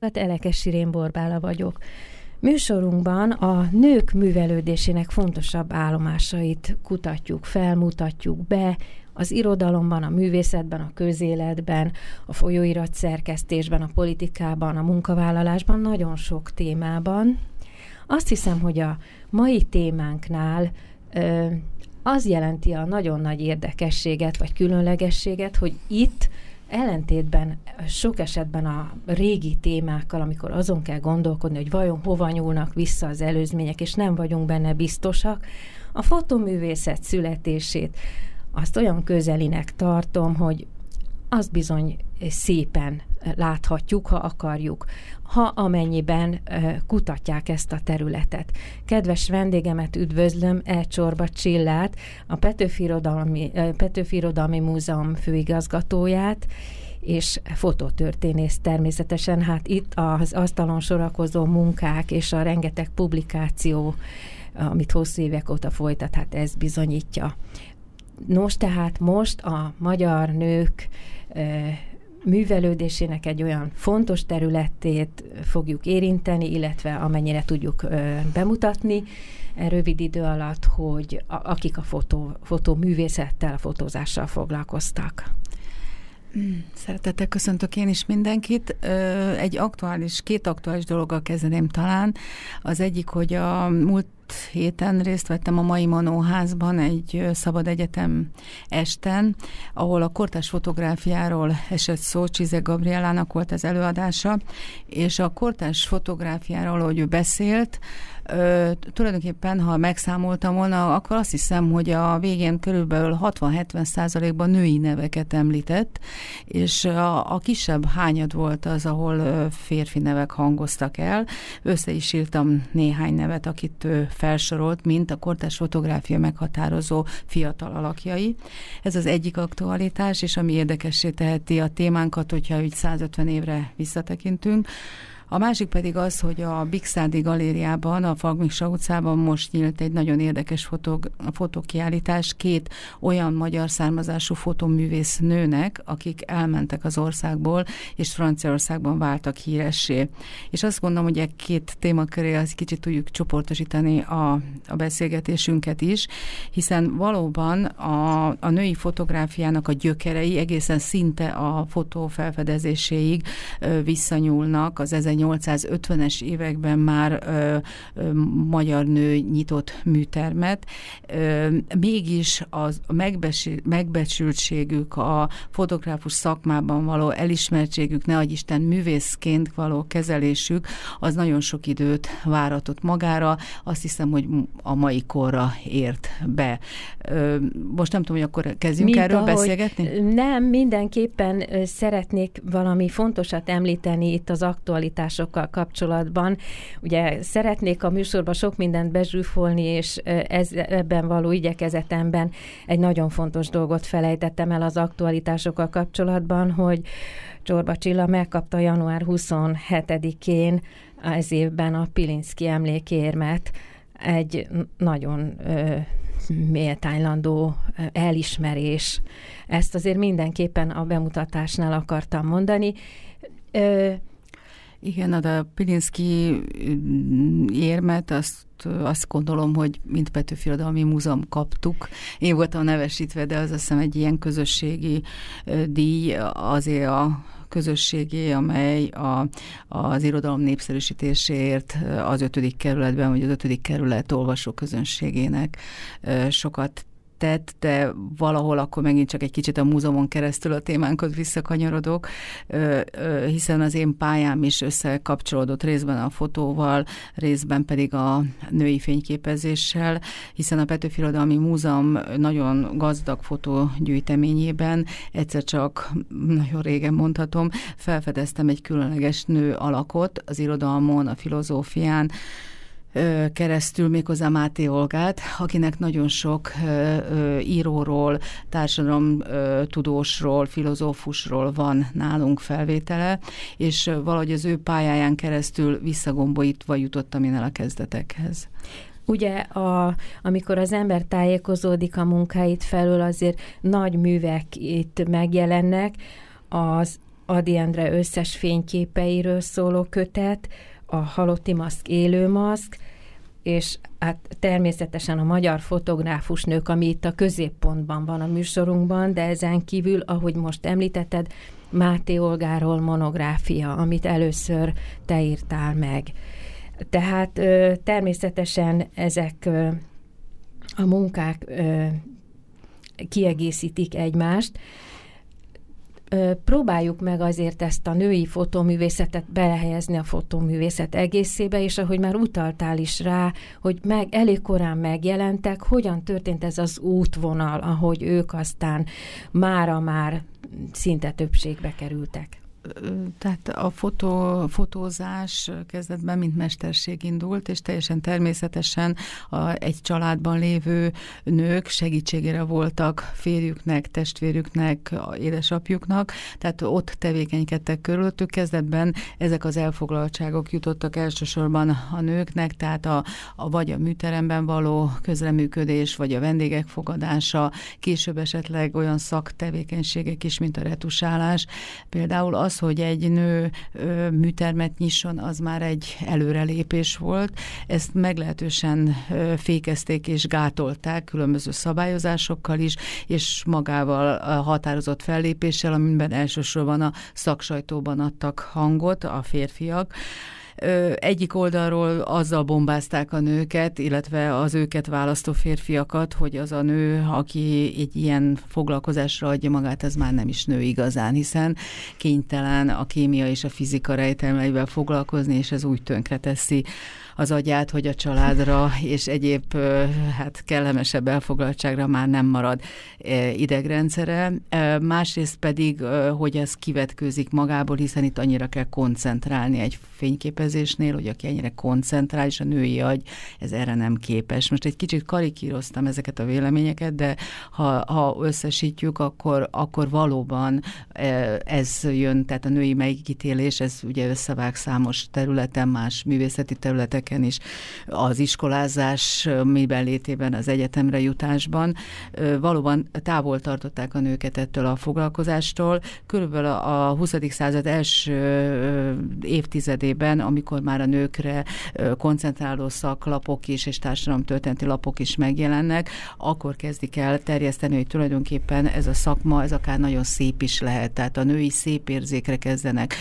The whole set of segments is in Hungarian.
Hát Elekes Sirén Borbála vagyok. Műsorunkban a nők művelődésének fontosabb állomásait kutatjuk, felmutatjuk be, az irodalomban, a művészetben, a közéletben, a folyóirat szerkesztésben, a politikában, a munkavállalásban, nagyon sok témában. Azt hiszem, hogy a mai témánknál ö, az jelenti a nagyon nagy érdekességet, vagy különlegességet, hogy itt ellentétben sok esetben a régi témákkal, amikor azon kell gondolkodni, hogy vajon hova nyúlnak vissza az előzmények, és nem vagyunk benne biztosak, a fotoművészet születését azt olyan közelinek tartom, hogy azt bizony szépen láthatjuk, ha akarjuk, ha amennyiben kutatják ezt a területet. Kedves vendégemet üdvözlöm, E. Csorba Csillát, a Petőfi Irodalmi, Petőfi Irodalmi Múzeum főigazgatóját, és fototörténész természetesen. Hát itt az asztalon sorakozó munkák és a rengeteg publikáció, amit hosszú évek óta folytat, hát ez bizonyítja. Nos, tehát most a magyar nők művelődésének egy olyan fontos területét fogjuk érinteni, illetve amennyire tudjuk bemutatni rövid idő alatt, hogy akik a fotó, fotóművészettel, a fotózással foglalkoztak. Szeretettel köszöntök én is mindenkit. Egy aktuális, két aktuális dologgal kezdeném talán. Az egyik, hogy a múlt héten részt vettem a Mai Manóházban egy szabad egyetem esten, ahol a kortás fotográfiáról esett szó, Csize Gabrielának volt az előadása, és a kortás fotográfiáról, hogy ő beszélt, Ö, tulajdonképpen, ha megszámoltam volna, akkor azt hiszem, hogy a végén körülbelül 60-70 százalékban női neveket említett, és a, a kisebb hányad volt az, ahol férfi nevek hangoztak el. Össze is írtam néhány nevet, akit ő felsorolt, mint a kortás fotográfia meghatározó fiatal alakjai. Ez az egyik aktualitás, és ami érdekessé teheti a témánkat, hogyha úgy 150 évre visszatekintünk. A másik pedig az, hogy a Bixádi galériában, a Falkmiksa utcában most nyílt egy nagyon érdekes fotó, fotókiállítás két olyan magyar származású fotoművész nőnek, akik elmentek az országból, és Franciaországban váltak híressé. És azt gondolom, hogy egy két témaköré az kicsit tudjuk csoportosítani a, a beszélgetésünket is, hiszen valóban a, a női fotográfiának a gyökerei egészen szinte a fotó felfedezéséig visszanyúlnak az 1850-es években már ö, ö, magyar nő nyitott műtermet, ö, mégis az a megbecsültségük, a fotográfus szakmában való elismertségük, ne Isten művészként való kezelésük, az nagyon sok időt váratott magára. Azt hiszem, hogy a mai korra ért be. Most nem tudom, hogy akkor kezdjünk Mint erről beszélgetni? Nem, mindenképpen szeretnék valami fontosat említeni itt az aktualitás kihívásokkal kapcsolatban. Ugye szeretnék a műsorban sok mindent bezsúfolni, és ez, ebben való igyekezetemben egy nagyon fontos dolgot felejtettem el az aktualitásokkal kapcsolatban, hogy Csorba Csilla megkapta január 27-én ez évben a Pilinszki emlékérmet, egy nagyon ö, méltánylandó elismerés. Ezt azért mindenképpen a bemutatásnál akartam mondani. Ö, igen, a Pilinszki mm, érmet, azt, azt gondolom, hogy mint Petőfi Irodalmi Múzeum kaptuk. Én voltam nevesítve, de az azt hiszem egy ilyen közösségi díj azért a közösségé, amely a, az irodalom népszerűsítéséért az ötödik kerületben, vagy az ötödik kerület olvasó közönségének sokat tett, de valahol akkor megint csak egy kicsit a múzeumon keresztül a témánkhoz visszakanyarodok, hiszen az én pályám is összekapcsolódott részben a fotóval, részben pedig a női fényképezéssel, hiszen a Petőfi Irodalmi Múzeum nagyon gazdag fotógyűjteményében egyszer csak, nagyon régen mondhatom, felfedeztem egy különleges nő alakot az irodalmon, a filozófián, keresztül méghozzá Máté Olgát, akinek nagyon sok íróról, társadalomtudósról, filozófusról van nálunk felvétele, és valahogy az ő pályáján keresztül visszagombolítva jutottam én el a kezdetekhez. Ugye, a, amikor az ember tájékozódik a munkáit felől, azért nagy művek itt megjelennek, az Adi Endre összes fényképeiről szóló kötet, a halotti maszk, élő maszk, és hát természetesen a magyar fotográfus nők, ami itt a középpontban van a műsorunkban, de ezen kívül, ahogy most említetted, Máté Olgáról monográfia, amit először te írtál meg. Tehát természetesen ezek a munkák kiegészítik egymást, próbáljuk meg azért ezt a női fotóművészetet belehelyezni a fotóművészet egészébe, és ahogy már utaltál is rá, hogy meg elég korán megjelentek, hogyan történt ez az útvonal, ahogy ők aztán mára már szinte többségbe kerültek tehát a fotó, fotózás kezdetben mint mesterség indult, és teljesen természetesen a, egy családban lévő nők segítségére voltak férjüknek, testvérüknek, édesapjuknak, tehát ott tevékenykedtek körülöttük. Kezdetben ezek az elfoglaltságok jutottak elsősorban a nőknek, tehát a, a vagy a műteremben való közreműködés, vagy a vendégek fogadása, később esetleg olyan szaktevékenységek is, mint a retusálás. Például az, hogy egy nő műtermet nyisson, az már egy előrelépés volt. Ezt meglehetősen fékezték és gátolták különböző szabályozásokkal is, és magával a határozott fellépéssel, amiben elsősorban a szaksajtóban adtak hangot a férfiak egyik oldalról azzal bombázták a nőket, illetve az őket választó férfiakat, hogy az a nő, aki egy ilyen foglalkozásra adja magát, ez már nem is nő igazán, hiszen kénytelen a kémia és a fizika rejtelmeivel foglalkozni, és ez úgy tönkreteszi az agyát, hogy a családra és egyéb hát kellemesebb elfoglaltságra már nem marad idegrendszere. Másrészt pedig, hogy ez kivetkőzik magából, hiszen itt annyira kell koncentrálni egy fényképezésnél, hogy aki ennyire koncentrál, és a női agy, ez erre nem képes. Most egy kicsit karikíroztam ezeket a véleményeket, de ha, ha összesítjük, akkor, akkor valóban ez jön, tehát a női megítélés, ez ugye összevág számos területen, más művészeti területek területeken is, az iskolázás miben létében, az egyetemre jutásban valóban távol tartották a nőket ettől a foglalkozástól. Körülbelül a 20. század első évtizedében, amikor már a nőkre koncentráló szaklapok is és társadalomtörténeti lapok is megjelennek, akkor kezdik el terjeszteni, hogy tulajdonképpen ez a szakma, ez akár nagyon szép is lehet. Tehát a női szép érzékre kezdenek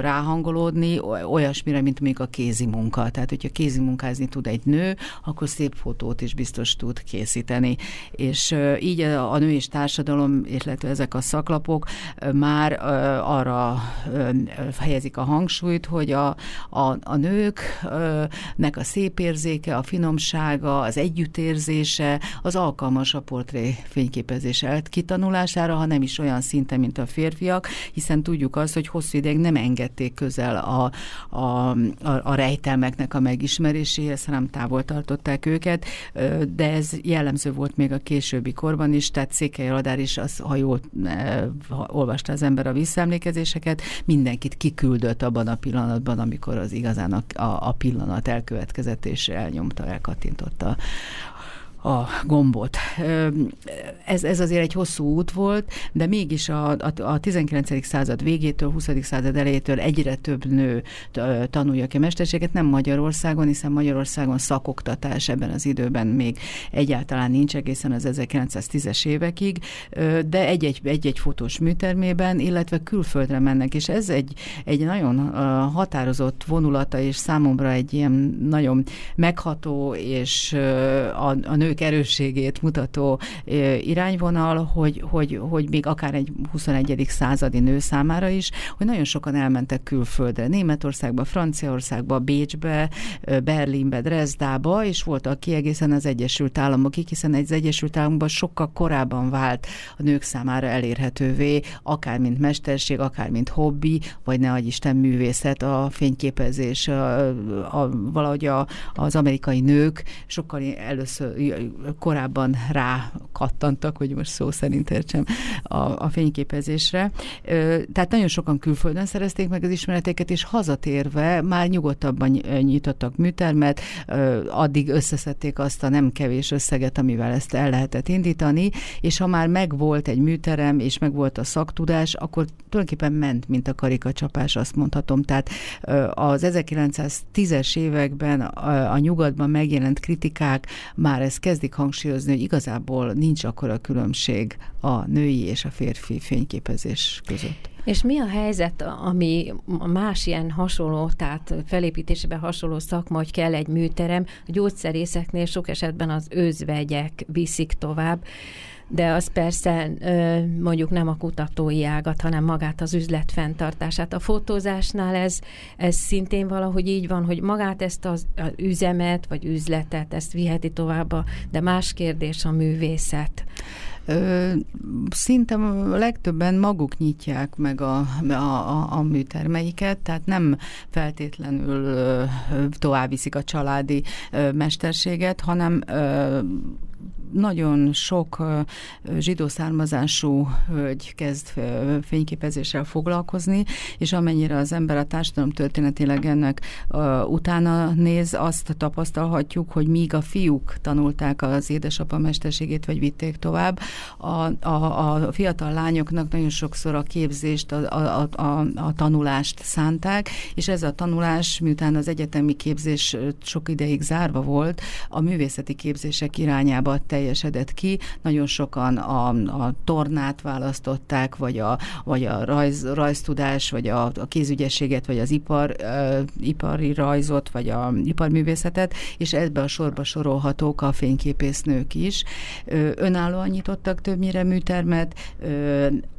ráhangolódni, olyasmire, mint még a kézi munka. Tehát tehát, hogyha kézimunkázni tud egy nő, akkor szép fotót is biztos tud készíteni. És így a nő és társadalom, illetve ezek a szaklapok már arra helyezik a hangsúlyt, hogy a, a, a nőknek a szép érzéke, a finomsága, az együttérzése, az alkalmas a portré fényképezés kitanulására, ha nem is olyan szinten, mint a férfiak, hiszen tudjuk azt, hogy hosszú ideig nem engedték közel a, a, a, a rejtelmeknek a megismeréséhez, hanem távol tartották őket, de ez jellemző volt még a későbbi korban is, tehát Székely Radár is, az, ha jól ha olvasta az ember a visszaemlékezéseket, mindenkit kiküldött abban a pillanatban, amikor az igazán a, a, pillanat elkövetkezett és elnyomta, elkattintotta a gombot. Ez, ez azért egy hosszú út volt, de mégis a, a, a 19. század végétől, 20. század elejétől egyre több nő tanulja ki a mesterséget, nem Magyarországon, hiszen Magyarországon szakoktatás ebben az időben még egyáltalán nincs egészen az 1910-es évekig, de egy-egy, egy-egy fotós műtermében, illetve külföldre mennek, és ez egy, egy nagyon határozott vonulata, és számomra egy ilyen nagyon megható, és a, a nők nők erősségét mutató irányvonal, hogy, hogy, hogy még akár egy 21. századi nő számára is, hogy nagyon sokan elmentek külföldre, Németországba, Franciaországba, Bécsbe, Berlinbe, Dresdába, és voltak ki egészen az Egyesült Államokig, hiszen egy Egyesült Államokban sokkal korábban vált a nők számára elérhetővé, akár mint mesterség, akár mint hobbi, vagy ne Isten művészet, a fényképezés, a, a, valahogy a, az amerikai nők sokkal először korábban rá kattantak, hogy most szó szerint értsem, a, a fényképezésre. Tehát nagyon sokan külföldön szerezték meg az ismereteket, és hazatérve már nyugodtabban nyitottak műtermet, addig összeszedték azt a nem kevés összeget, amivel ezt el lehetett indítani, és ha már megvolt egy műterem, és megvolt a szaktudás, akkor tulajdonképpen ment, mint a karikacsapás, azt mondhatom. Tehát az 1910-es években a, a nyugatban megjelent kritikák már ezt kezdik hangsúlyozni, hogy igazából nincs akkora különbség a női és a férfi fényképezés között. És mi a helyzet, ami más ilyen hasonló, tehát felépítésében hasonló szakma, hogy kell egy műterem, a gyógyszerészeknél sok esetben az őzvegyek viszik tovább, de az persze mondjuk nem a kutatói ágat, hanem magát az üzlet fenntartását. A fotózásnál ez, ez szintén valahogy így van, hogy magát ezt az, az üzemet, vagy üzletet, ezt viheti tovább, de más kérdés a művészet. Ö, szinte legtöbben maguk nyitják meg a, a, a, a műtermeiket, tehát nem feltétlenül ö, tovább viszik a családi ö, mesterséget, hanem ö, nagyon sok zsidó származású hölgy kezd fényképezéssel foglalkozni, és amennyire az ember a társadalom történetileg ennek utána néz, azt tapasztalhatjuk, hogy míg a fiúk tanulták az édesapa mesterségét, vagy vitték tovább, a, a, a fiatal lányoknak nagyon sokszor a képzést, a, a, a, a tanulást szánták, és ez a tanulás, miután az egyetemi képzés sok ideig zárva volt, a művészeti képzések irányába teljesedett ki. Nagyon sokan a, a tornát választották, vagy a, vagy a rajz, rajztudás, vagy a, a kézügyességet, vagy az ipar, uh, ipari rajzot, vagy a iparművészetet, és ebbe a sorba sorolhatók a fényképésznők is. Önállóan nyitottak többnyire műtermet,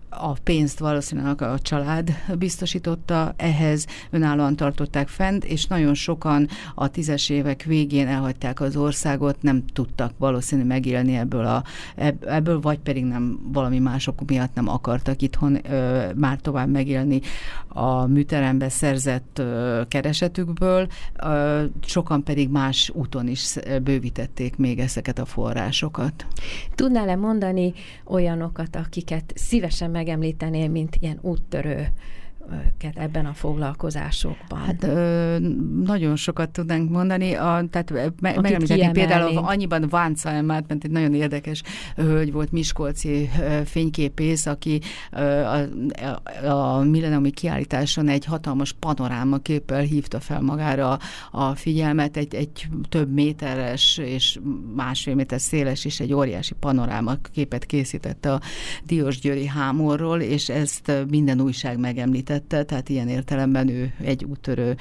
a pénzt valószínűleg a család biztosította, ehhez önállóan tartották fent, és nagyon sokan a tízes évek végén elhagyták az országot, nem tudtak valószínű megélni ebből, a, ebből vagy pedig nem valami mások miatt nem akartak itthon ö, már tovább megélni a műterembe szerzett ö, keresetükből, ö, sokan pedig más úton is bővítették még ezeket a forrásokat. Tudnál-e mondani olyanokat, akiket szívesen megemlítenél, mint ilyen úttörő ebben a foglalkozásokban? Hát ö, nagyon sokat tudnánk mondani. A, tehát me, megemlíteni például annyiban Vánca Emmát, mert egy nagyon érdekes hölgy volt, Miskolci fényképész, aki a, a, a millenniumi kiállításon egy hatalmas panoráma képpel hívta fel magára a figyelmet, egy, egy több méteres és másfél méter széles és egy óriási panoráma képet készített a Diós Győri hámorról, és ezt minden újság megemlített tette, tehát ilyen értelemben ő egy úttörő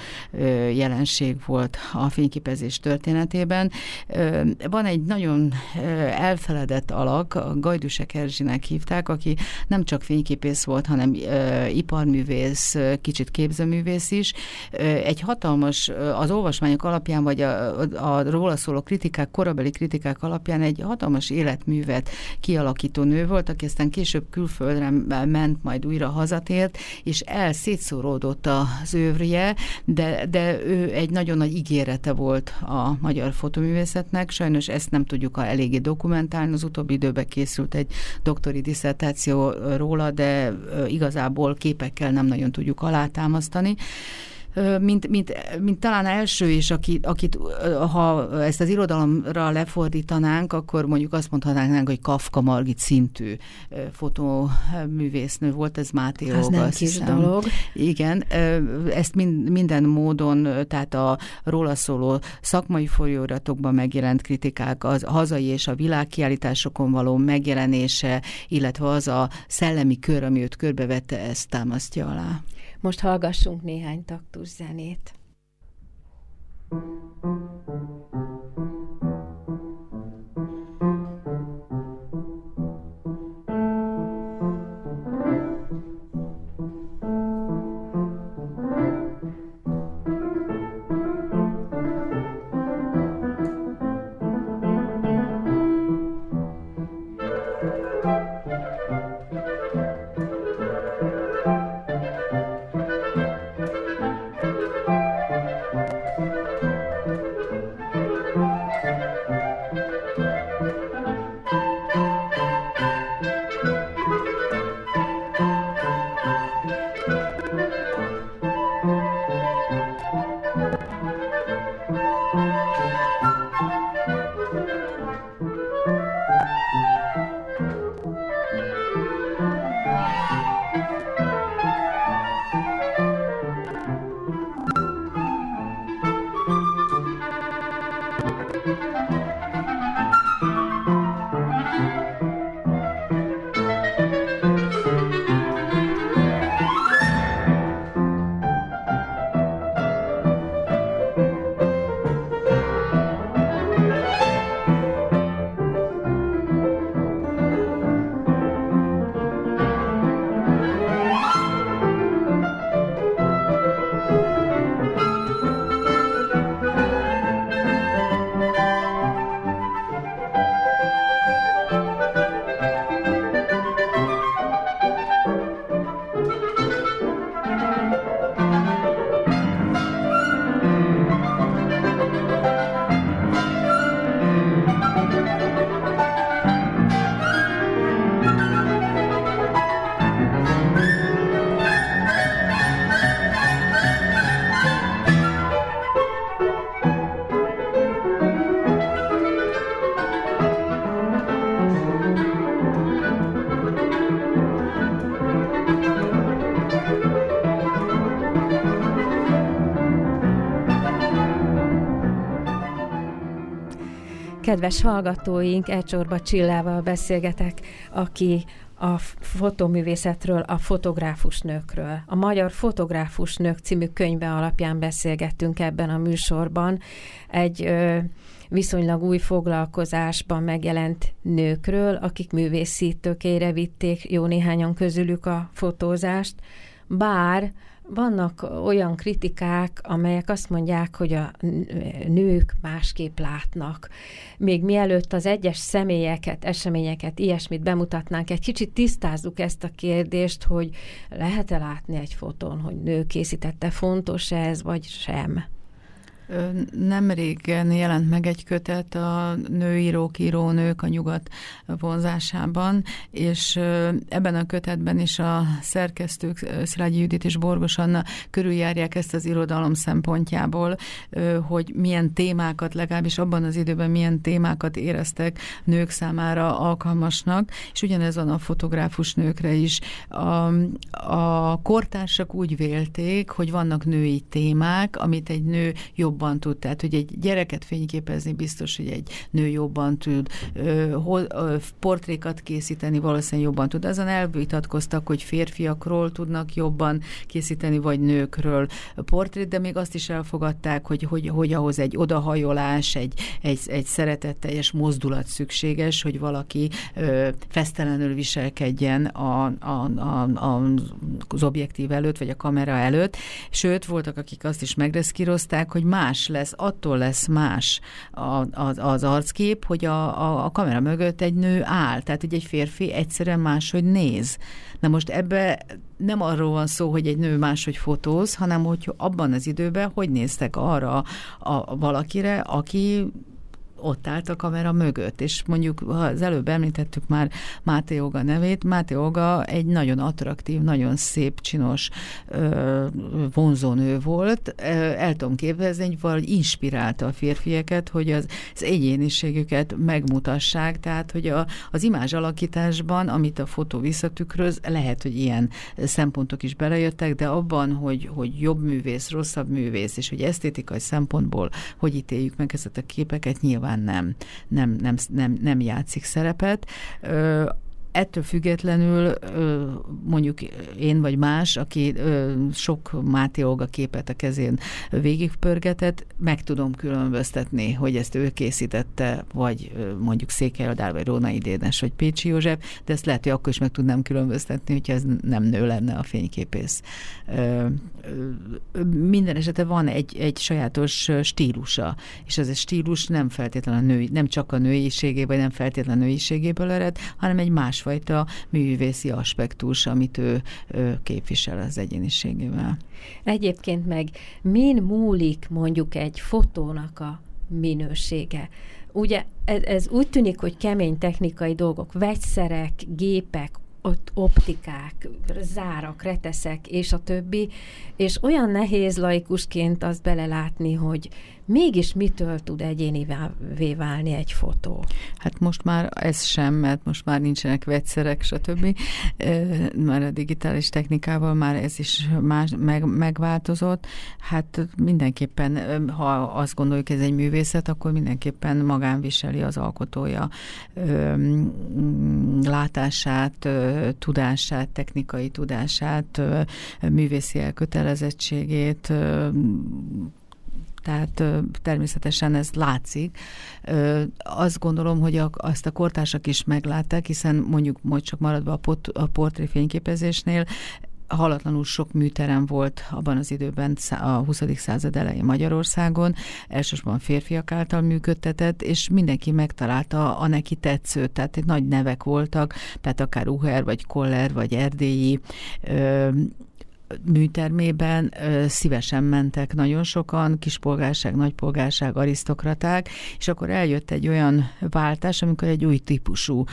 jelenség volt a fényképezés történetében. Van egy nagyon elfeledett alak, a Gajdusek Erzsinek hívták, aki nem csak fényképész volt, hanem iparművész, kicsit képzőművész is. Egy hatalmas, az olvasmányok alapján, vagy a, a róla szóló kritikák, korabeli kritikák alapján egy hatalmas életművet kialakító nő volt, aki aztán később külföldre ment, majd újra hazatért, és el el szétszóródott az őrje, de, de ő egy nagyon nagy ígérete volt a magyar fotoművészetnek. Sajnos ezt nem tudjuk eléggé dokumentálni. Az utóbbi időben készült egy doktori diszertáció róla, de igazából képekkel nem nagyon tudjuk alátámasztani mint, mint, mint talán első is, akit, akit, ha ezt az irodalomra lefordítanánk, akkor mondjuk azt mondhatnánk, hogy Kafka Margit szintű fotóművésznő volt, ez Máté Ez nem kis hiszem. dolog. Igen, ezt mind, minden módon, tehát a róla szóló szakmai folyóratokban megjelent kritikák, az hazai és a világkiállításokon való megjelenése, illetve az a szellemi kör, ami őt körbevette, ezt támasztja alá. Most hallgassunk néhány taktus zenét. Thank you. Kedves hallgatóink, Elcsorba Csillával beszélgetek, aki a fotoművészetről, a fotográfus nőkről. A Magyar Fotográfus Nők című könyve alapján beszélgettünk ebben a műsorban egy ö, viszonylag új foglalkozásban megjelent nőkről, akik művészi tökére vitték jó néhányan közülük a fotózást, bár vannak olyan kritikák, amelyek azt mondják, hogy a nők másképp látnak. Még mielőtt az egyes személyeket, eseményeket, ilyesmit bemutatnánk, egy kicsit tisztázzuk ezt a kérdést, hogy lehet-e látni egy fotón, hogy nő készítette, fontos ez, vagy sem? Nem régen jelent meg egy kötet a nőírók, írónők a nyugat vonzásában, és ebben a kötetben is a szerkesztők Szilágyi Judit és Borgos Anna körüljárják ezt az irodalom szempontjából, hogy milyen témákat, legalábbis abban az időben milyen témákat éreztek nők számára alkalmasnak, és ugyanez van a fotográfus nőkre is. A, a kortársak úgy vélték, hogy vannak női témák, amit egy nő jobb jobban tud, tehát hogy egy gyereket fényképezni biztos, hogy egy nő jobban tud, portrékat készíteni valószínűleg jobban tud. Azon elvitatkoztak, hogy férfiakról tudnak jobban készíteni, vagy nőkről portrét, de még azt is elfogadták, hogy, hogy, hogy ahhoz egy odahajolás, egy, egy, egy szeretetteljes mozdulat szükséges, hogy valaki ö, fesztelenül viselkedjen a, a, a, a, az objektív előtt, vagy a kamera előtt. Sőt, voltak, akik azt is megreszkírozták, hogy más más lesz, attól lesz más az, az arckép, hogy a, a, a kamera mögött egy nő áll, tehát hogy egy férfi egyszerűen máshogy néz. Na most ebbe nem arról van szó, hogy egy nő máshogy fotóz, hanem hogy abban az időben hogy néztek arra a, a valakire, aki ott állt a kamera mögött, és mondjuk, ha az előbb említettük már Máté Olga nevét, Máté Olga egy nagyon attraktív, nagyon szép, csinos, vonzónő volt. El tudom képzelni, hogy valahogy inspirálta a férfiakat, hogy az, az egyéniségüket megmutassák, tehát, hogy a, az imázs alakításban, amit a fotó visszatükröz, lehet, hogy ilyen szempontok is belejöttek, de abban, hogy, hogy jobb művész, rosszabb művész, és hogy esztétikai szempontból hogy ítéljük meg ezeket a képeket, nyilván nyilván nem, nem, nem, nem, nem játszik szerepet ettől függetlenül mondjuk én vagy más, aki sok Máté Olga képet a kezén végigpörgetett, meg tudom különböztetni, hogy ezt ő készítette, vagy mondjuk Székely Adár, vagy Rónai Dénes, vagy Pécsi József, de ezt lehet, hogy akkor is meg tudnám különböztetni, hogyha ez nem nő lenne a fényképész. Minden esetre van egy, egy sajátos stílusa, és ez a stílus nem feltétlenül a női, nem csak a nőiségéből, nem feltétlenül a nőiségéből ered, hanem egy más másfajta művészi aspektus, amit ő képvisel az egyéniségével. Egyébként meg min múlik mondjuk egy fotónak a minősége? Ugye ez, ez úgy tűnik, hogy kemény technikai dolgok, vegyszerek, gépek, ott optikák, zárak, reteszek, és a többi, és olyan nehéz laikusként azt belelátni, hogy mégis mitől tud egyénivé válni egy fotó? Hát most már ez sem, mert most már nincsenek vegyszerek, stb. Már a digitális technikával már ez is más, meg, megváltozott. Hát mindenképpen, ha azt gondoljuk, ez egy művészet, akkor mindenképpen magán viseli az alkotója látását, tudását, technikai tudását, művészi elkötelezettségét, tehát természetesen ez látszik. Azt gondolom, hogy a, azt a kortársak is meglátták, hiszen mondjuk majd csak maradva a, pot, a portréfényképezésnél, halatlanul sok műterem volt abban az időben a 20. század elején Magyarországon, elsősorban férfiak által működtetett, és mindenki megtalálta a neki tetszőt, tehát nagy nevek voltak, tehát akár Uher, vagy Koller, vagy Erdélyi, műtermében szívesen mentek nagyon sokan, kispolgárság, nagypolgárság, arisztokraták, és akkor eljött egy olyan váltás, amikor egy új típusú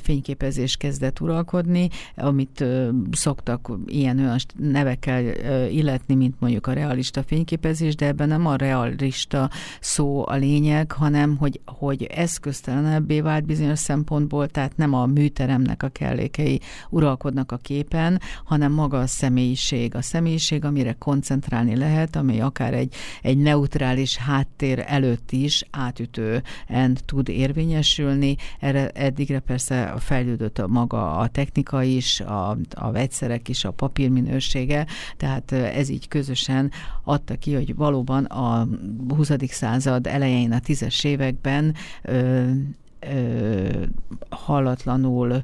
fényképezés kezdett uralkodni, amit szoktak ilyen olyan nevekkel illetni, mint mondjuk a realista fényképezés, de ebben nem a realista szó a lényeg, hanem hogy, hogy eszköztelenebbé vált bizonyos szempontból, tehát nem a műteremnek a kellékei uralkodnak a képen, hanem maga a személyiség személyiség, a személyiség, amire koncentrálni lehet, ami akár egy, egy neutrális háttér előtt is átütően tud érvényesülni. Erre eddigre persze fejlődött a maga a technika is, a, a vegyszerek is, a papírminősége, tehát ez így közösen adta ki, hogy valóban a 20. század elején, a tízes években ö, ö, hallatlanul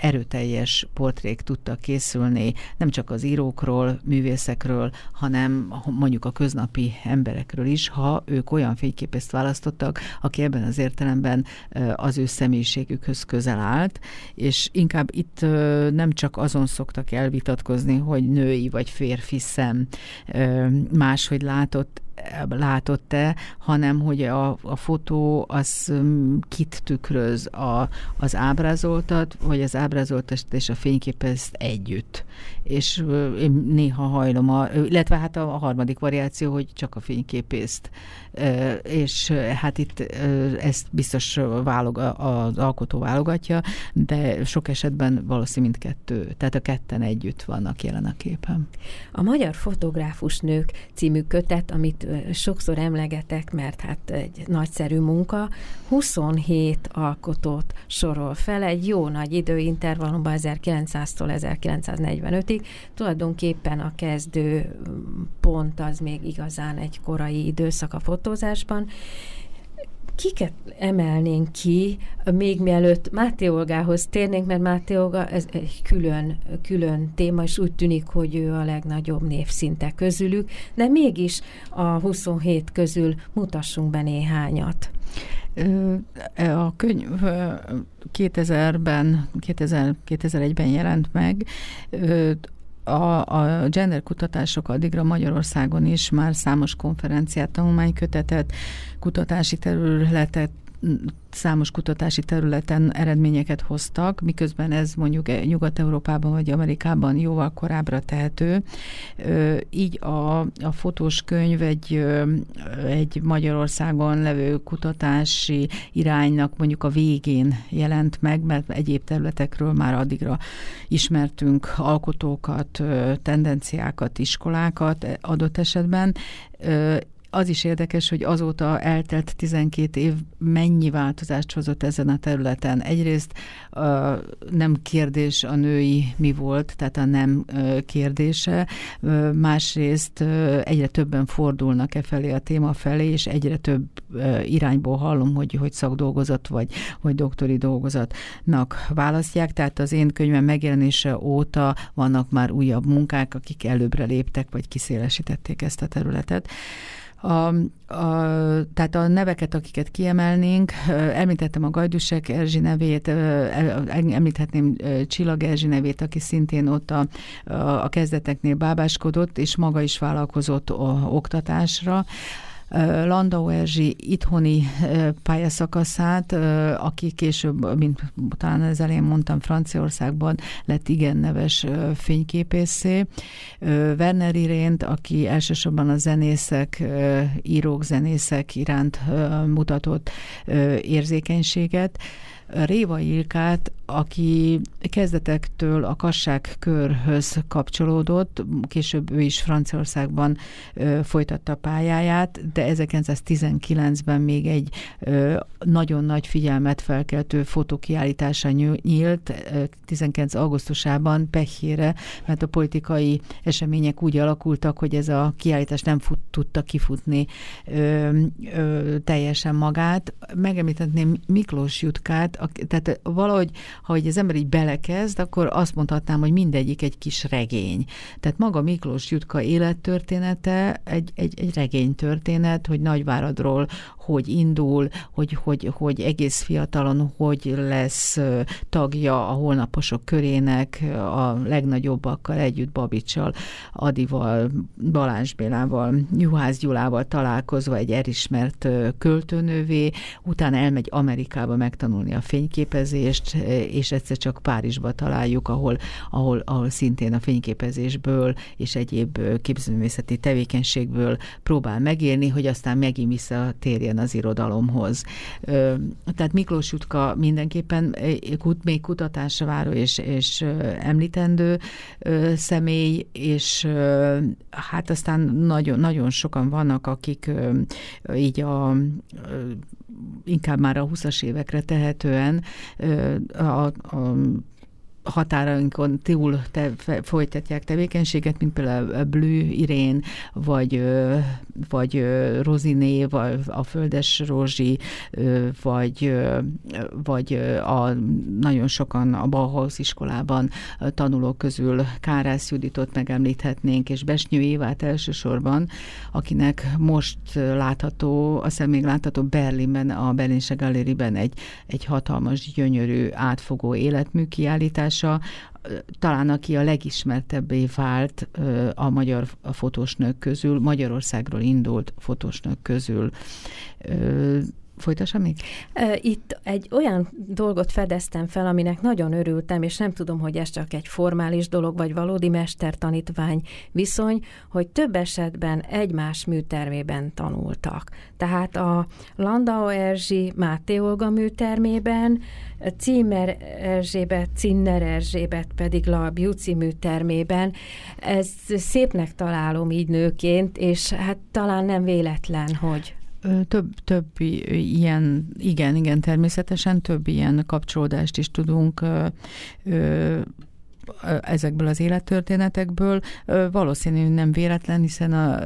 erőteljes portrék tudtak készülni, nem csak az írókról, művészekről, hanem mondjuk a köznapi emberekről is, ha ők olyan fényképészt választottak, aki ebben az értelemben az ő személyiségükhöz közel állt, és inkább itt nem csak azon szoktak elvitatkozni, hogy női vagy férfi szem máshogy látott látott-e, hanem hogy a, a fotó az kit tükröz, a, az ábrázoltat, vagy az ábrázoltat és a fényképezt együtt. És én néha hajlom, a, illetve hát a, a harmadik variáció, hogy csak a fényképészt. És hát itt ezt biztos válog, az alkotó válogatja, de sok esetben valószínű mindkettő, tehát a ketten együtt vannak jelen a képen. A Magyar Fotográfus Nők című kötet, amit sokszor emlegetek, mert hát egy nagyszerű munka, 27 alkotót sorol fel, egy jó nagy időintervallumban 1900-tól 1945-ig. Tulajdonképpen a kezdő pont az még igazán egy korai időszak a fotózásban, kiket emelnénk ki, még mielőtt Máté Olgához térnénk, mert Máté Olga ez egy külön, külön téma, és úgy tűnik, hogy ő a legnagyobb névszinte közülük, de mégis a 27 közül mutassunk be néhányat. A könyv 2000-ben, 2000, 2001-ben jelent meg, a, a gender kutatások addigra Magyarországon is már számos konferenciát, tanulmánykötetet, kutatási területet számos kutatási területen eredményeket hoztak, miközben ez mondjuk Nyugat-Európában vagy Amerikában jóval korábbra tehető. Így a, a fotós könyv egy, egy Magyarországon levő kutatási iránynak mondjuk a végén jelent meg, mert egyéb területekről már addigra ismertünk alkotókat, tendenciákat, iskolákat adott esetben, az is érdekes, hogy azóta eltelt 12 év mennyi változást hozott ezen a területen. Egyrészt nem kérdés a női mi volt, tehát a nem kérdése, másrészt egyre többen fordulnak e felé a téma felé, és egyre több irányból hallom, hogy, hogy szakdolgozat vagy hogy doktori dolgozatnak választják, tehát az én könyvem megjelenése óta vannak már újabb munkák, akik előbbre léptek, vagy kiszélesítették ezt a területet. A, a, tehát a neveket, akiket kiemelnénk, említettem a Gajdusek Erzsi nevét, említhetném Csillag Erzsi nevét, aki szintén ott a, a kezdeteknél bábáskodott, és maga is vállalkozott oktatásra. Landau Erzsi itthoni pályaszakaszát, aki később, mint talán az elején mondtam, Franciaországban lett igen neves fényképészé. Werner Irént, aki elsősorban a zenészek, írók, zenészek iránt mutatott érzékenységet. Réva Ilkát, aki kezdetektől a kasság körhöz kapcsolódott, később ő is Franciaországban ö, folytatta pályáját, de 1919-ben még egy ö, nagyon nagy figyelmet felkeltő fotókiállítása nyílt, 19. augusztusában Pehére, mert a politikai események úgy alakultak, hogy ez a kiállítás nem fut, tudta kifutni ö, ö, teljesen magát. Megemlíthetném Miklós Jutkát, tehát valahogy, ha az ember így belekezd, akkor azt mondhatnám, hogy mindegyik egy kis regény. Tehát maga Miklós Jutka élettörténete egy, egy, egy regénytörténet, hogy Nagyváradról hogy indul, hogy, hogy, hogy egész fiatalon hogy lesz tagja a holnaposok körének, a legnagyobbakkal együtt Babicsal, Adival, Balázs Bélával, Juhász Gyulával találkozva egy elismert költőnővé, utána elmegy Amerikába megtanulni a fényképezést, és egyszer csak Párizsba találjuk, ahol, ahol, ahol szintén a fényképezésből és egyéb képzőművészeti tevékenységből próbál megélni, hogy aztán megint visszatérjen az irodalomhoz. Tehát Miklós Jutka mindenképpen még kutatásra váró és, és említendő személy, és hát aztán nagyon, nagyon sokan vannak, akik így a inkább már a 20-as évekre tehetően a, a határainkon túl te, folytatják tevékenységet, mint például a Blue Irén, vagy, vagy Roziné, vagy a Földes Rózsi, vagy, vagy a, nagyon sokan a Bauhaus iskolában tanulók közül Kárász Juditot megemlíthetnénk, és Besnyő Évát elsősorban, akinek most látható, azt még látható Berlinben, a Berlinse Galériben egy, egy hatalmas, gyönyörű, átfogó életmű kiállítás, alkotása, talán aki a legismertebbé vált a magyar fotósnők közül, Magyarországról indult fotósnők közül. Folytassam még? Itt egy olyan dolgot fedeztem fel, aminek nagyon örültem, és nem tudom, hogy ez csak egy formális dolog, vagy valódi mester-tanítvány viszony, hogy több esetben egymás műtermében tanultak. Tehát a Landau Erzsi Máté Olga műtermében, Címer Erzsébet, Cinner Erzsébet pedig La Biuci műtermében. Ez szépnek találom így nőként, és hát talán nem véletlen, hogy... Több, több ilyen, igen, igen, természetesen több ilyen kapcsolódást is tudunk ezekből az élettörténetekből. Valószínű nem véletlen, hiszen a,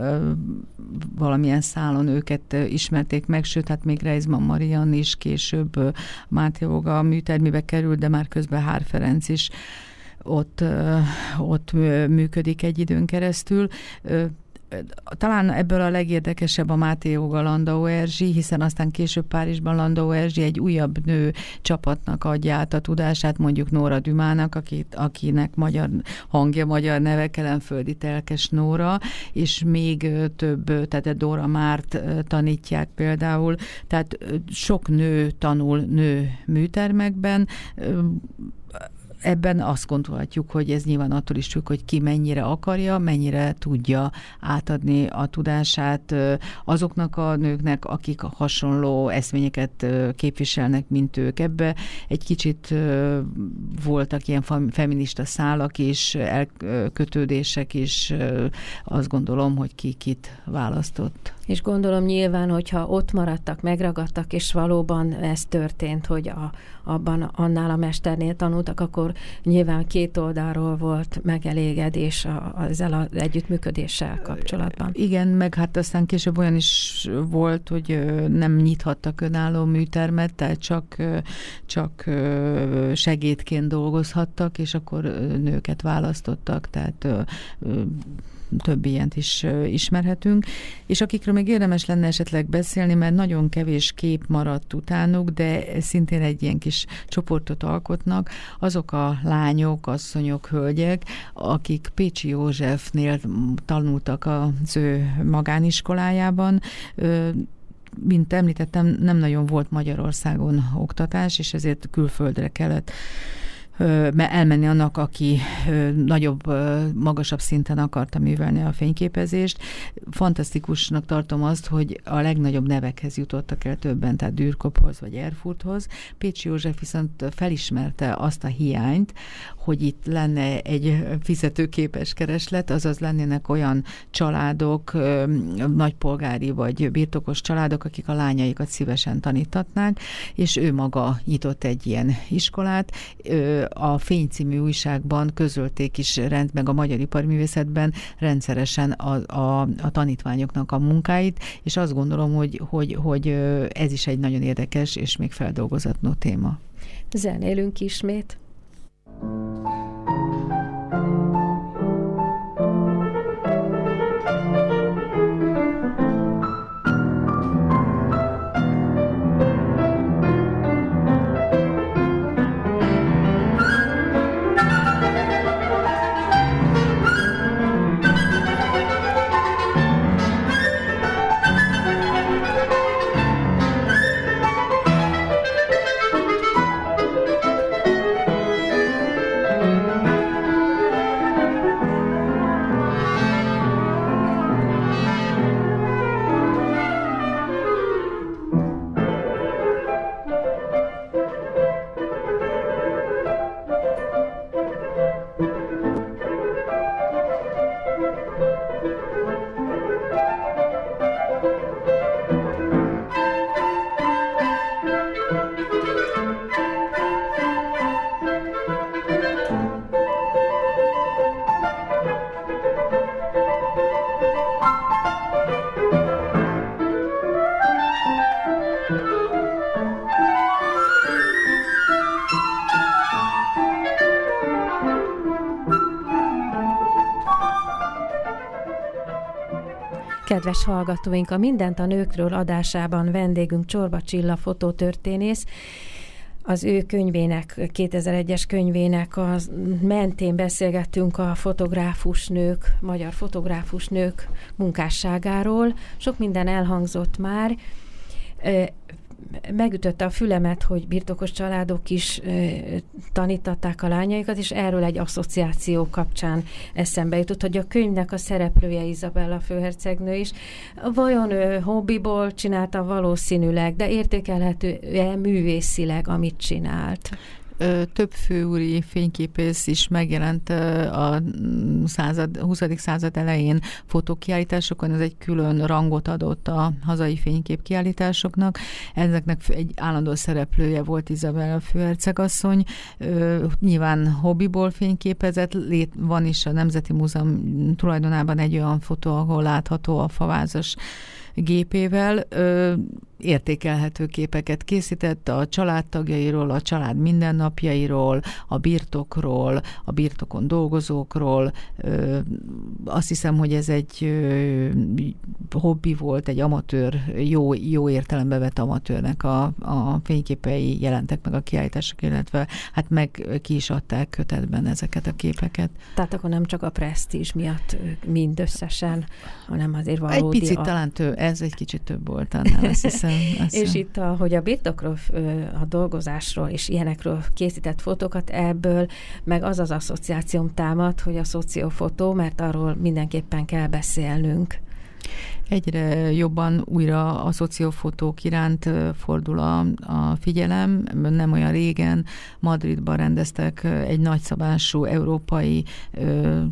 valamilyen szálon őket ismerték meg, sőt, hát még Reizman Marian is később Máté Voga műtermibe került, de már közben Hár Ferenc is ott, ott működik egy időn keresztül talán ebből a legérdekesebb a Máté Joga Landau Erzsi, hiszen aztán később Párizsban Landau Erzsi egy újabb nő csapatnak adja át a tudását, mondjuk Nóra Dümának, akit, akinek magyar hangja, magyar neve Kelenföldi Telkes Nóra, és még több, tehát Dóra Márt tanítják például, tehát sok nő tanul nő műtermekben, ebben azt gondolhatjuk, hogy ez nyilván attól is függ, hogy ki mennyire akarja, mennyire tudja átadni a tudását azoknak a nőknek, akik hasonló eszményeket képviselnek, mint ők. Ebbe egy kicsit voltak ilyen feminista szálak is, elkötődések is, azt gondolom, hogy ki kit választott. És gondolom nyilván, hogyha ott maradtak, megragadtak, és valóban ez történt, hogy a, abban annál a mesternél tanultak, akkor nyilván két oldalról volt megelégedés a, ezzel az együttműködéssel kapcsolatban. Igen, meg hát aztán később olyan is volt, hogy nem nyithattak önálló műtermet, tehát csak, csak segédként dolgozhattak, és akkor nőket választottak, tehát több ilyent is ismerhetünk, és akikről még érdemes lenne esetleg beszélni, mert nagyon kevés kép maradt utánuk, de szintén egy ilyen kis csoportot alkotnak, azok a lányok, asszonyok, hölgyek, akik Pécsi Józsefnél tanultak az ő magániskolájában, mint említettem, nem nagyon volt Magyarországon oktatás, és ezért külföldre kellett elmenni annak, aki nagyobb, magasabb szinten akarta művelni a fényképezést. Fantasztikusnak tartom azt, hogy a legnagyobb nevekhez jutottak el többen, tehát Dürkophoz vagy Erfurthoz. Pécsi József viszont felismerte azt a hiányt, hogy itt lenne egy fizetőképes kereslet, azaz lennének olyan családok, nagypolgári vagy birtokos családok, akik a lányaikat szívesen tanítatnák, és ő maga nyitott egy ilyen iskolát, a Fény című újságban közölték is rend, meg a Magyar Iparművészetben rendszeresen a, a, a tanítványoknak a munkáit, és azt gondolom, hogy, hogy, hogy ez is egy nagyon érdekes és még feldolgozatnó téma. Zenélünk ismét. Thank you. Kedves hallgatóink, a Mindent a nőkről adásában vendégünk Csorba Csilla fotótörténész, az ő könyvének, 2001-es könyvének a mentén beszélgettünk a fotográfus nők, magyar fotográfus nők munkásságáról. Sok minden elhangzott már megütötte a fülemet, hogy birtokos családok is e, tanítatták a lányaikat, és erről egy asszociáció kapcsán eszembe jutott, hogy a könyvnek a szereplője Izabella főhercegnő is. Vajon ő hobbiból csinálta valószínűleg, de értékelhető-e művészileg, amit csinált? Több főúri fényképész is megjelent a század, 20. század elején fotókiállításokon, ez egy külön rangot adott a hazai fényképkiállításoknak. Ezeknek egy állandó szereplője volt Izabella főhercegasszony, nyilván hobbiból fényképezett, lét, van is a Nemzeti Múzeum tulajdonában egy olyan fotó, ahol látható a favázas gépével ö, értékelhető képeket készített a családtagjairól, a család mindennapjairól, a birtokról, a birtokon dolgozókról. Ö, azt hiszem, hogy ez egy ö, hobbi volt, egy amatőr, jó, jó értelembe vett amatőrnek a, a fényképei jelentek meg a kiállítások, illetve hát meg ki is adták kötetben ezeket a képeket. Tehát akkor nem csak a presztízs miatt mindösszesen, hanem azért valódi... Egy picit a... talán tő, ez egy kicsit több volt annál, azt hiszem. Azt és itt, a, hogy a birtokról, a dolgozásról és ilyenekről készített fotókat, ebből meg az az asszociációm támad, hogy a szociofotó, mert arról mindenképpen kell beszélnünk egyre jobban újra a szociofotók iránt fordul a, a figyelem. Nem olyan régen Madridban rendeztek egy nagyszabású európai ö,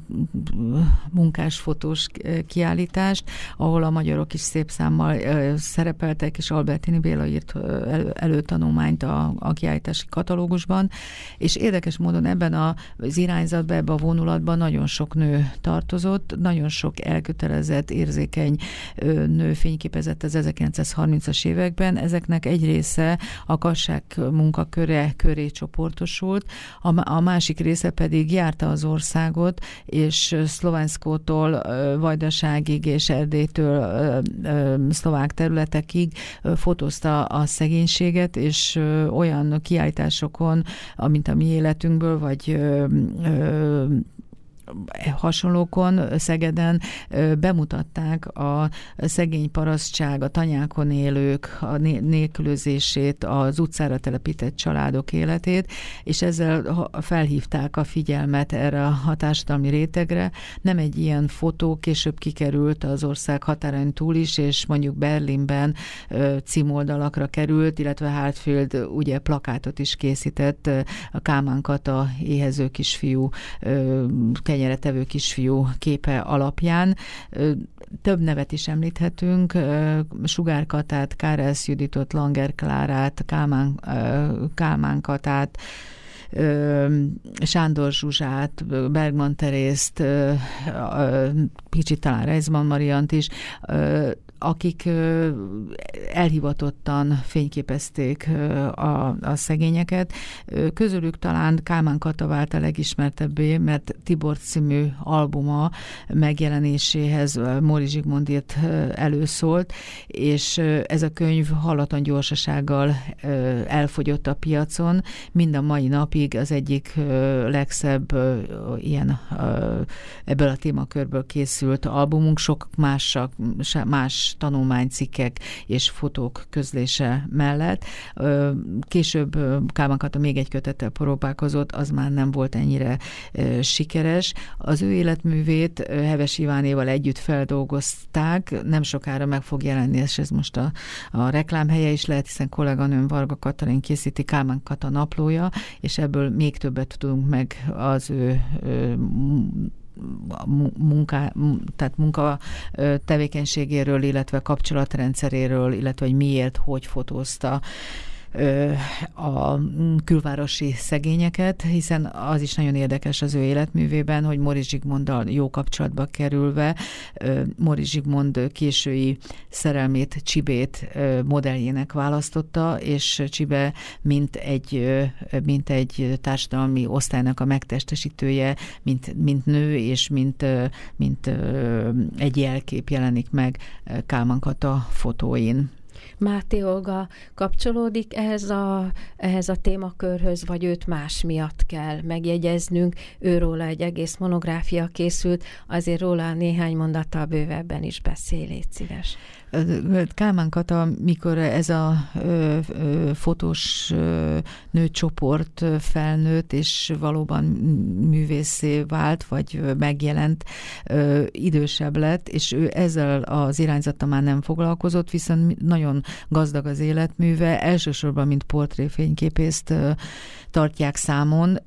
munkásfotós kiállítást, ahol a magyarok is szép számmal ö, szerepeltek, és Albertini Béla írt elő, előtanulmányt a, a kiállítási katalógusban, és érdekes módon ebben az irányzatban, ebben a vonulatban nagyon sok nő tartozott, nagyon sok elkötelezett, érzékeny nő fényképezett az 1930-as években. Ezeknek egy része a kasság munkaköre köré csoportosult, a, a másik része pedig járta az országot, és Szlovánszkótól Vajdaságig és Erdélytől szlovák területekig fotózta a szegénységet, és olyan kiállításokon, mint a mi életünkből, vagy hasonlókon Szegeden bemutatták a szegény parasztság, a tanyákon élők, a nélkülözését, az utcára telepített családok életét, és ezzel felhívták a figyelmet erre a társadalmi rétegre. Nem egy ilyen fotó később kikerült az ország határain túl is, és mondjuk Berlinben címoldalakra került, illetve Hartfield ugye plakátot is készített a Kálmán Kata éhező kisfiú tevő kisfiú képe alapján. Több nevet is említhetünk, Sugár Katát, Kárelsz Juditot, Langer Klárát, Kálmán, Kálmán Katát, Sándor Zsuzsát, Bergman Terészt, kicsit talán Reizman Mariant is, akik elhivatottan fényképezték a, a szegényeket. Közülük talán Kálmán Kata vált a legismertebbé, mert Tibor című albuma megjelenéséhez Móri Zsigmondért előszólt, és ez a könyv hallatlan gyorsasággal elfogyott a piacon. Mind a mai napig az egyik legszebb ilyen ebből a témakörből készült albumunk, sok más, tanulmánycikkek és fotók közlése mellett. Később Kálmán Kata még egy kötettel próbálkozott, az már nem volt ennyire sikeres. Az ő életművét Heves Ivánéval együtt feldolgozták, nem sokára meg fog jelenni, és ez most a, a reklámhelye is lehet, hiszen kolléganőm Varga Katalin készíti Kálmán Kata naplója, és ebből még többet tudunk meg az ő, ő munká, tehát munka tevékenységéről, illetve kapcsolatrendszeréről, illetve hogy miért, hogy fotózta a külvárosi szegényeket, hiszen az is nagyon érdekes az ő életművében, hogy Moris Zsigmonddal jó kapcsolatba kerülve, Moris Zsigmond késői szerelmét, Csibét modelljének választotta, és Csibe mint egy, mint egy társadalmi osztálynak a megtestesítője, mint, mint nő, és mint, mint egy jelkép jelenik meg Kálmán Kata fotóin. Máté Olga kapcsolódik ehhez a, ehhez a témakörhöz, vagy őt más miatt kell megjegyeznünk? Őróla egy egész monográfia készült, azért róla néhány mondattal bővebben is beszél, légy szíves. Kálmán Kata, mikor ez a ö, ö, fotós ö, nőcsoport felnőtt, és valóban művészé vált, vagy megjelent, ö, idősebb lett, és ő ezzel az irányzata már nem foglalkozott, viszont nagyon gazdag az életműve, elsősorban, mint portréfényképészt tartják számon,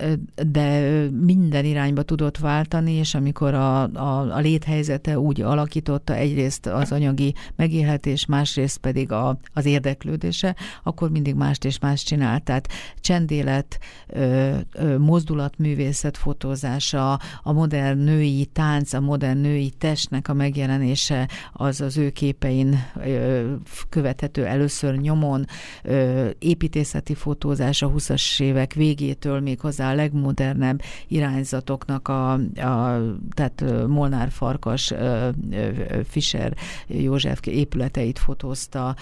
de minden irányba tudott váltani, és amikor a, a, a léthelyzete úgy alakította egyrészt az anyagi megélhetés, másrészt pedig a, az érdeklődése, akkor mindig mást és mást csinált. Tehát csendélet, mozdulatművészet fotózása, a modern női tánc, a modern női testnek a megjelenése, az az ő képein követhető először nyomon, építészeti fotózás a 20-as évek végétől még hozzá a legmodernebb irányzatoknak a, a tehát Molnár Farkas, Fischer József épületeit fotózta,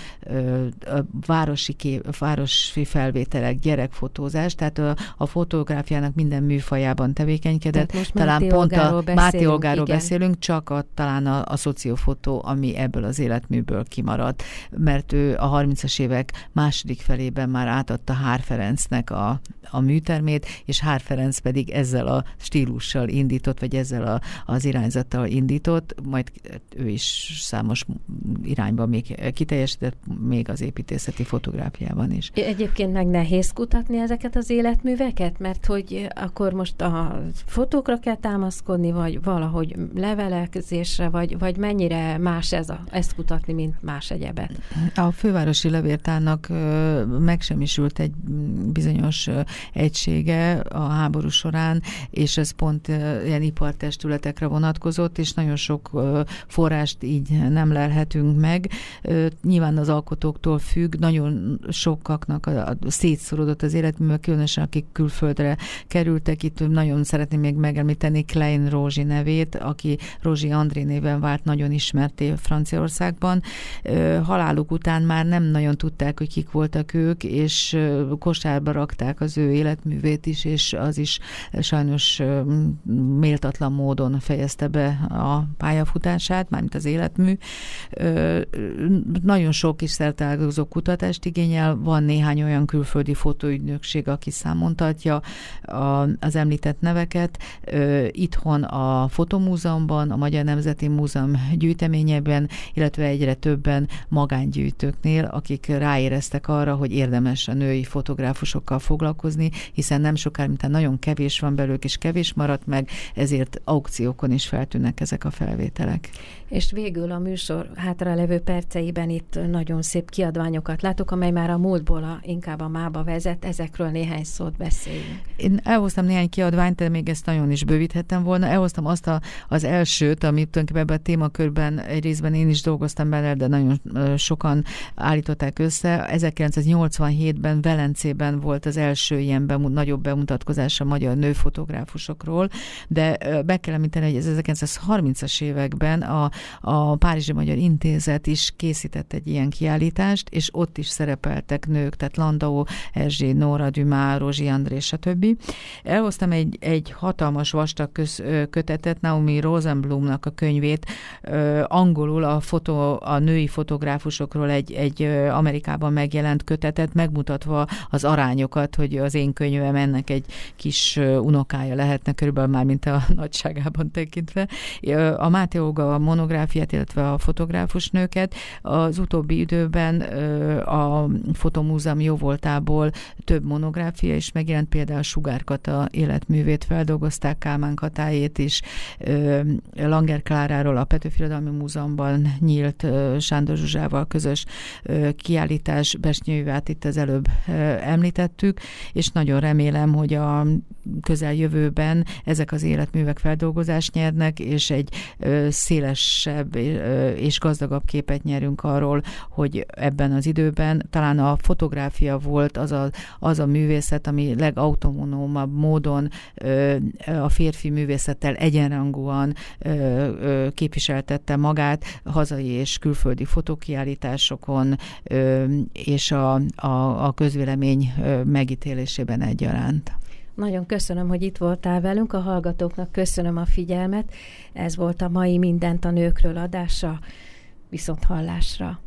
városi, kép, városi felvételek, gyerekfotózás, tehát a, a fotográfiának minden műfajában tevékenykedett. most talán Máté pont a Máté Olgáról beszélünk, csak a, talán a, a szociofotó, ami ebből az életműből kimaradt, mert ő a 30-as évek második felében már átadta Hár Ferencnek a, a műtermét, és Hár Ferenc pedig ezzel a stílussal indított, vagy ezzel a, az irányzattal indított, majd ő is számos irányban még kiteljesített, még az építészeti fotográfiában is. Egyébként meg nehéz kutatni ezeket az életműveket, mert hogy akkor most a fotókra kell támaszkodni, vagy valahogy levelezésre, vagy, vagy mennyire más ez a, ezt kutatni, mint más egyebet? A fővárosi levértárnak megsemmisült egy bizonyos egysége a háború során, és ez pont ilyen ipartestületekre vonatkozott, és nagyon sok forrást így nem lelhetünk meg. Nyilván az alkotóktól függ, nagyon sokaknak a, a szétszorodott az életműve, különösen akik külföldre kerültek. Itt nagyon szeretném még megemlíteni Klein Rózsi nevét, aki Rózsi André néven vált nagyon ismerté Franciaországban. Haláluk után már nem nagyon tudták, hogy kik voltak ők, és kosárba rakták az ő életművét is, és az is sajnos méltatlan módon fejezte be a pályafutását, mármint az életmű. Nagyon sok is szertelgozó kutatást igényel, van néhány olyan külföldi fotóügynökség, aki számontatja az említett neveket. Itthon a Fotomúzeumban, a Magyar Nemzeti Múzeum gyűjteményében, illetve egyre többen magángyűjtőknél, akik ráéreztek arra, hogy érdemes a női fotográfusokkal foglalkozni, hiszen nem sokára, mint nagyon kevés van belőlük, és kevés maradt meg, ezért aukciókon is feltűnnek ezek a felvételek. És végül a műsor hátralevő perceiben itt nagyon szép kiadványokat látok, amely már a múltból a, inkább a mába vezet, ezekről néhány szót beszéljünk. Én elhoztam néhány kiadványt, de még ezt nagyon is bővíthettem volna. Elhoztam azt a, az elsőt, amit tulajdonképpen ebben a témakörben egy részben én is dolgoztam bele, de nagyon sokan állították össze. 1987-ben Velencében volt az első ilyen bemut, nagyobb bemutatkozás a magyar nőfotográfusokról, de be kell említeni, hogy ez 1930-as években a, a Párizsi Magyar Intézet is készített egy ilyen kiállítást, és ott is szerepeltek nők, tehát Landau, Erzsé, Nóra, Dumá, Rózsi André, stb. Elhoztam egy, egy hatalmas vastag köz, kötetet, Naomi Rosenblumnak a könyvét, angolul a, fotó, a női fotográfusokról egy, egy Amerikában megjelent kötetet, megmutatva az arányokat, hogy az én könyvem ennek egy kis unokája lehetne, körülbelül már mint a nagyságában tekintve. A Máté Olga a monográfiát, illetve a fotográfus nőket. Az utóbbi időben a Fotomúzeum jó voltából több monográfia is megjelent, például Sugárkata életművét feldolgozták, Kálmán Katájét is, Langer Kláráról a Petőfi Múzeumban nyílt Sándor Zsuzsával közös 2022-es kiállítás Besnyőjűvát itt az előbb említettük, és nagyon remélem, hogy a közeljövőben ezek az életművek feldolgozást nyernek, és egy szélesebb és gazdagabb képet nyerünk arról, hogy ebben az időben talán a fotográfia volt az a, az a művészet, ami legautonómabb módon a férfi művészettel egyenrangúan képviseltette magát hazai és külföldi fotókiállításokon, és a, a, a közvélemény megítélésében egyaránt. Nagyon köszönöm, hogy itt voltál velünk, a hallgatóknak köszönöm a figyelmet. Ez volt a mai Mindent a nőkről adása. Viszont hallásra!